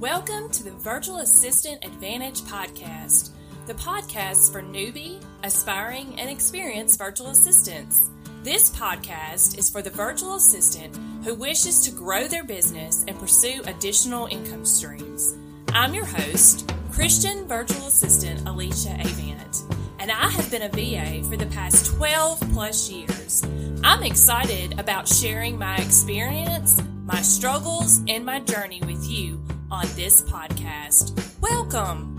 Welcome to the Virtual Assistant Advantage Podcast, the podcast for newbie, aspiring, and experienced virtual assistants. This podcast is for the virtual assistant who wishes to grow their business and pursue additional income streams. I'm your host, Christian virtual assistant Alicia Avant, and I have been a VA for the past 12 plus years. I'm excited about sharing my experience, my struggles, and my journey with you on this podcast. Welcome.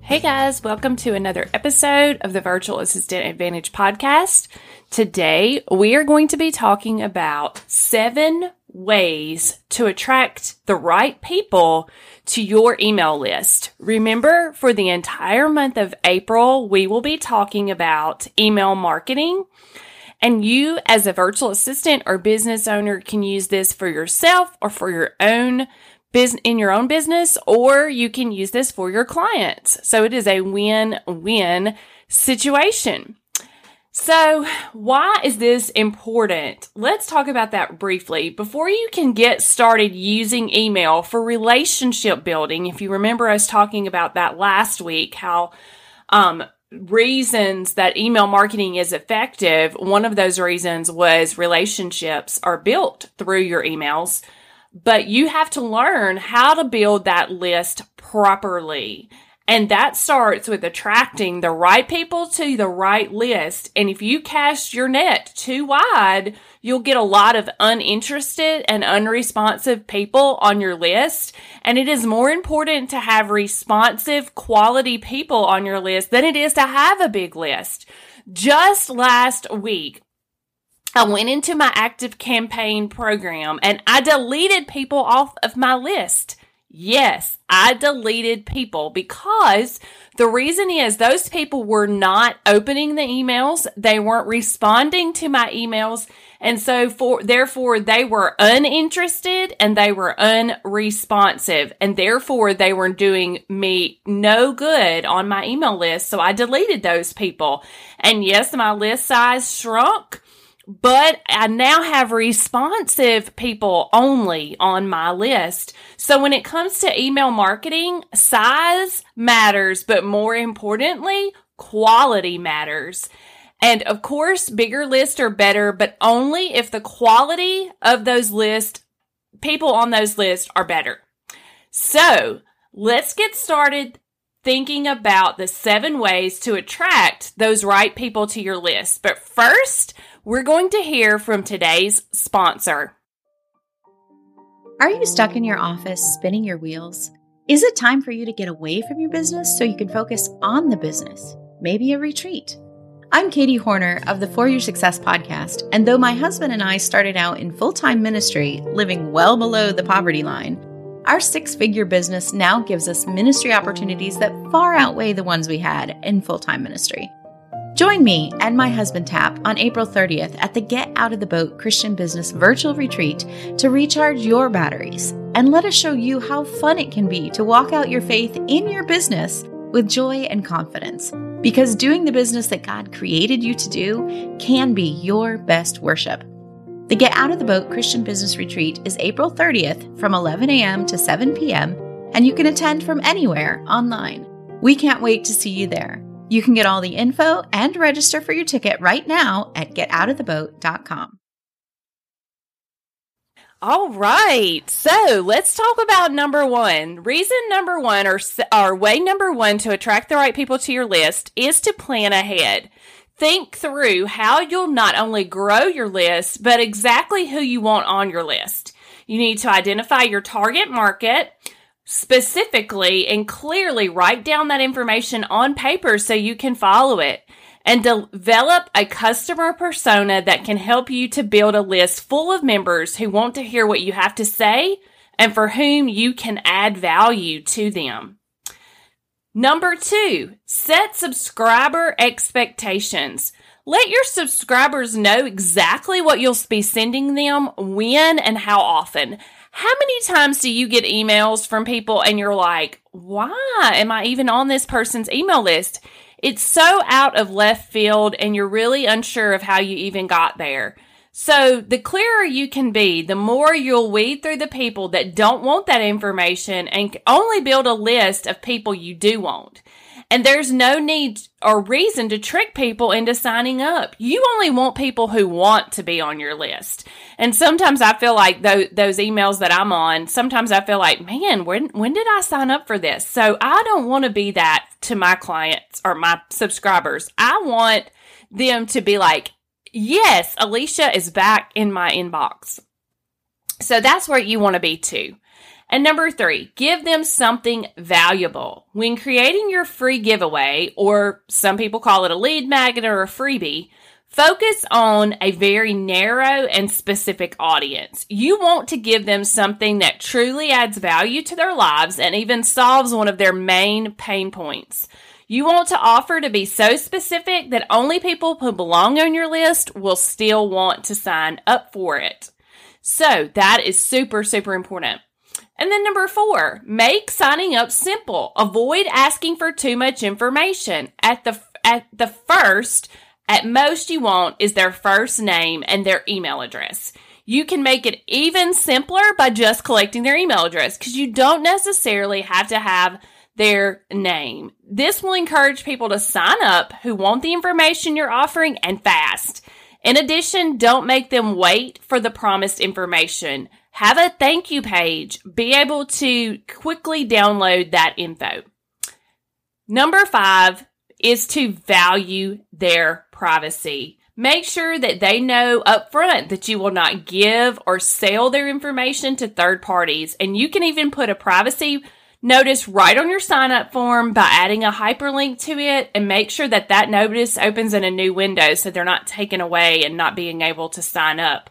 Hey guys, welcome to another episode of the Virtual Assistant Advantage podcast. Today, we are going to be talking about seven ways to attract the right people to your email list. Remember, for the entire month of April, we will be talking about email marketing. And you, as a virtual assistant or business owner, can use this for yourself or for your own business in your own business, or you can use this for your clients. So it is a win win situation. So, why is this important? Let's talk about that briefly. Before you can get started using email for relationship building, if you remember us talking about that last week, how um, reasons that email marketing is effective, one of those reasons was relationships are built through your emails, but you have to learn how to build that list properly. And that starts with attracting the right people to the right list. And if you cast your net too wide, you'll get a lot of uninterested and unresponsive people on your list. And it is more important to have responsive quality people on your list than it is to have a big list. Just last week, I went into my active campaign program and I deleted people off of my list. Yes, I deleted people because the reason is those people were not opening the emails. They weren't responding to my emails. And so for, therefore they were uninterested and they were unresponsive and therefore they were doing me no good on my email list. So I deleted those people. And yes, my list size shrunk but I now have responsive people only on my list. So when it comes to email marketing, size matters, but more importantly, quality matters. And of course, bigger lists are better, but only if the quality of those lists, people on those lists are better. So let's get started thinking about the seven ways to attract those right people to your list. But first, we're going to hear from today's sponsor. Are you stuck in your office spinning your wheels? Is it time for you to get away from your business so you can focus on the business? Maybe a retreat. I'm Katie Hornor of the For Your Success podcast, and though my husband and I started out in full time ministry, living well below the poverty line, our six figure business now gives us ministry opportunities that far outweigh the ones we had in full time ministry. Join me and my husband Tap on April 30th at the Get Out of the Boat Christian Business Virtual Retreat to recharge your batteries and let us show you how fun it can be to walk out your faith in your business with joy and confidence. Because doing the business that God created you to do can be your best worship. The Get Out of the Boat Christian Business Retreat is April 30th from 11 a.m. to 7 p.m., and you can attend from anywhere online. We can't wait to see you there. You can get all the info and register for your ticket right now at getoutoftheboat.com. All right. So let's talk about number one. Reason number one, or, or way number one to attract the right people to your list is to plan ahead. Think through how you'll not only grow your list, but exactly who you want on your list. You need to identify your target market, specifically and clearly write down that information on paper so you can follow it and develop a customer persona that can help you to build a list full of members who want to hear what you have to say and for whom you can add value to them. Number two, set subscriber expectations. Let your subscribers know exactly what you'll be sending them, when, and how often. How many times do you get emails from people and you're like, why am I even on this person's email list? It's so out of left field and you're really unsure of how you even got there. So the clearer you can be, the more you'll weed through the people that don't want that information and only build a list of people you do want. And there's no need or reason to trick people into signing up. You only want people who want to be on your list. And sometimes I feel like those, those emails that I'm on, sometimes I feel like, man, when, when did I sign up for this? So I don't want to be that to my clients or my subscribers. I want them to be like, yes, Alicia is back in my inbox. So that's where you want to be too. And number three, give them something valuable. When creating your free giveaway, or some people call it a lead magnet or a freebie, focus on a very narrow and specific audience. You want to give them something that truly adds value to their lives and even solves one of their main pain points. You want to offer to be so specific that only people who belong on your list will still want to sign up for it. So that is super, super important. And then number four, make signing up simple. Avoid asking for too much information. At the, at the first, at most you want is their first name and their email address. You can make it even simpler by just collecting their email address because you don't necessarily have to have their name. This will encourage people to sign up who want the information you're offering and fast. In addition, don't make them wait for the promised information have a thank you page, be able to quickly download that info. Number five is to value their privacy. Make sure that they know upfront that you will not give or sell their information to third parties. And you can even put a privacy notice right on your sign up form by adding a hyperlink to it and make sure that that notice opens in a new window so they're not taken away and not being able to sign up.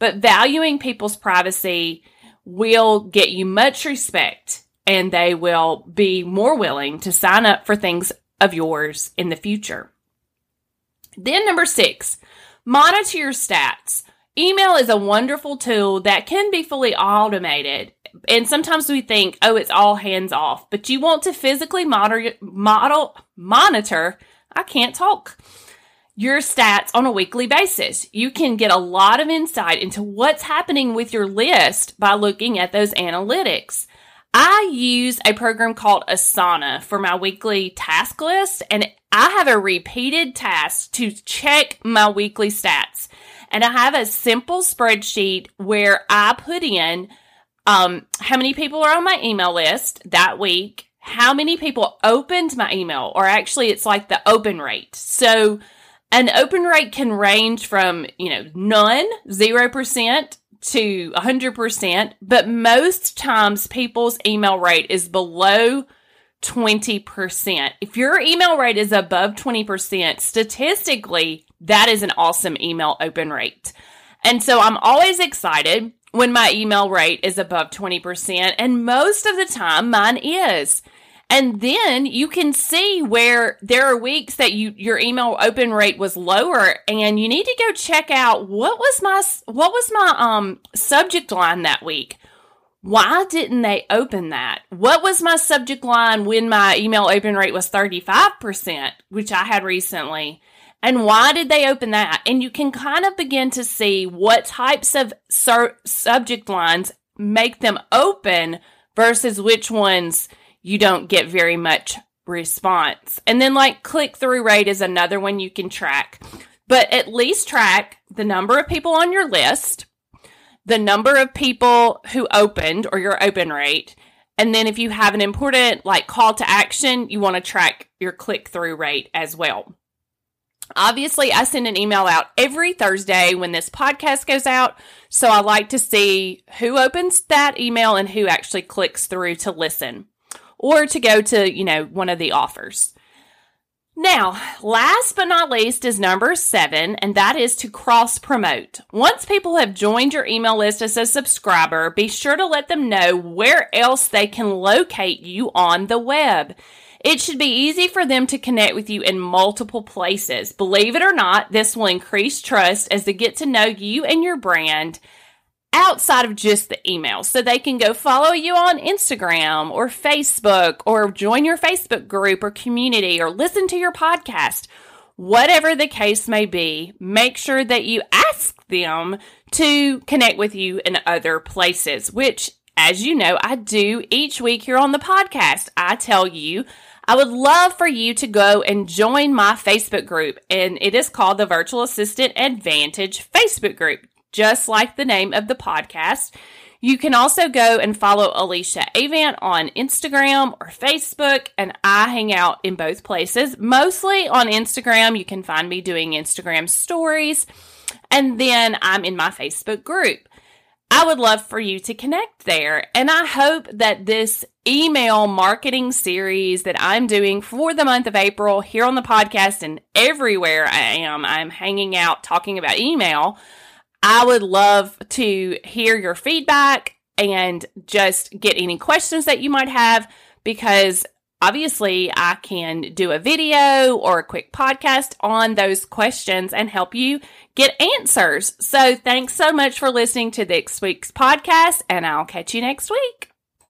But valuing people's privacy will get you much respect and they will be more willing to sign up for things of yours in the future. Then, number six, monitor your stats. Email is a wonderful tool that can be fully automated. And sometimes we think, oh, it's all hands off, but you want to physically monitor, model, monitor. I can't talk your stats on a weekly basis. You can get a lot of insight into what's happening with your list by looking at those analytics. I use a program called Asana for my weekly task list, and I have a repeated task to check my weekly stats. And I have a simple spreadsheet where I put in um, how many people are on my email list that week, how many people opened my email, or actually, it's like the open rate. So, an open rate can range from, you know, none, 0% to 100%, but most times people's email rate is below 20%. If your email rate is above 20%, statistically, that is an awesome email open rate. And so I'm always excited when my email rate is above 20%, and most of the time mine is. And then you can see where there are weeks that you your email open rate was lower and you need to go check out what was my what was my um subject line that week. Why didn't they open that? What was my subject line when my email open rate was 35%, which I had recently? And why did they open that? And you can kind of begin to see what types of sur- subject lines make them open versus which ones you don't get very much response. And then like click through rate is another one you can track. But at least track the number of people on your list, the number of people who opened or your open rate. And then if you have an important like call to action, you want to track your click through rate as well. Obviously, I send an email out every Thursday when this podcast goes out. So I like to see who opens that email and who actually clicks through to listen or to go to, you know, one of the offers. Now, last but not least is number seven, and that is to cross promote. Once people have joined your email list as a subscriber, be sure to let them know where else they can locate you on the web. It should be easy for them to connect with you in multiple places. Believe it or not, this will increase trust as they get to know you and your brand outside of just the email. So they can go follow you on Instagram or Facebook or join your Facebook group or community or listen to your podcast. Whatever the case may be, make sure that you ask them to connect with you in other places, which, as you know, I do each week here on the podcast. I tell you, I would love for you to go and join my Facebook group, and it is called the Virtual Assistant Advantage Facebook group, just like the name of the podcast. You can also go and follow Alicia Avant on Instagram or Facebook, and I hang out in both places. Mostly on Instagram, you can find me doing Instagram stories, and then I'm in my Facebook group. I would love for you to connect there. And I hope that this email marketing series that I'm doing for the month of April here on the podcast and everywhere I am, I'm hanging out talking about email I would love to hear your feedback and just get any questions that you might have because obviously I can do a video or a quick podcast on those questions and help you get answers. So thanks so much for listening to this week's podcast and I'll catch you next week.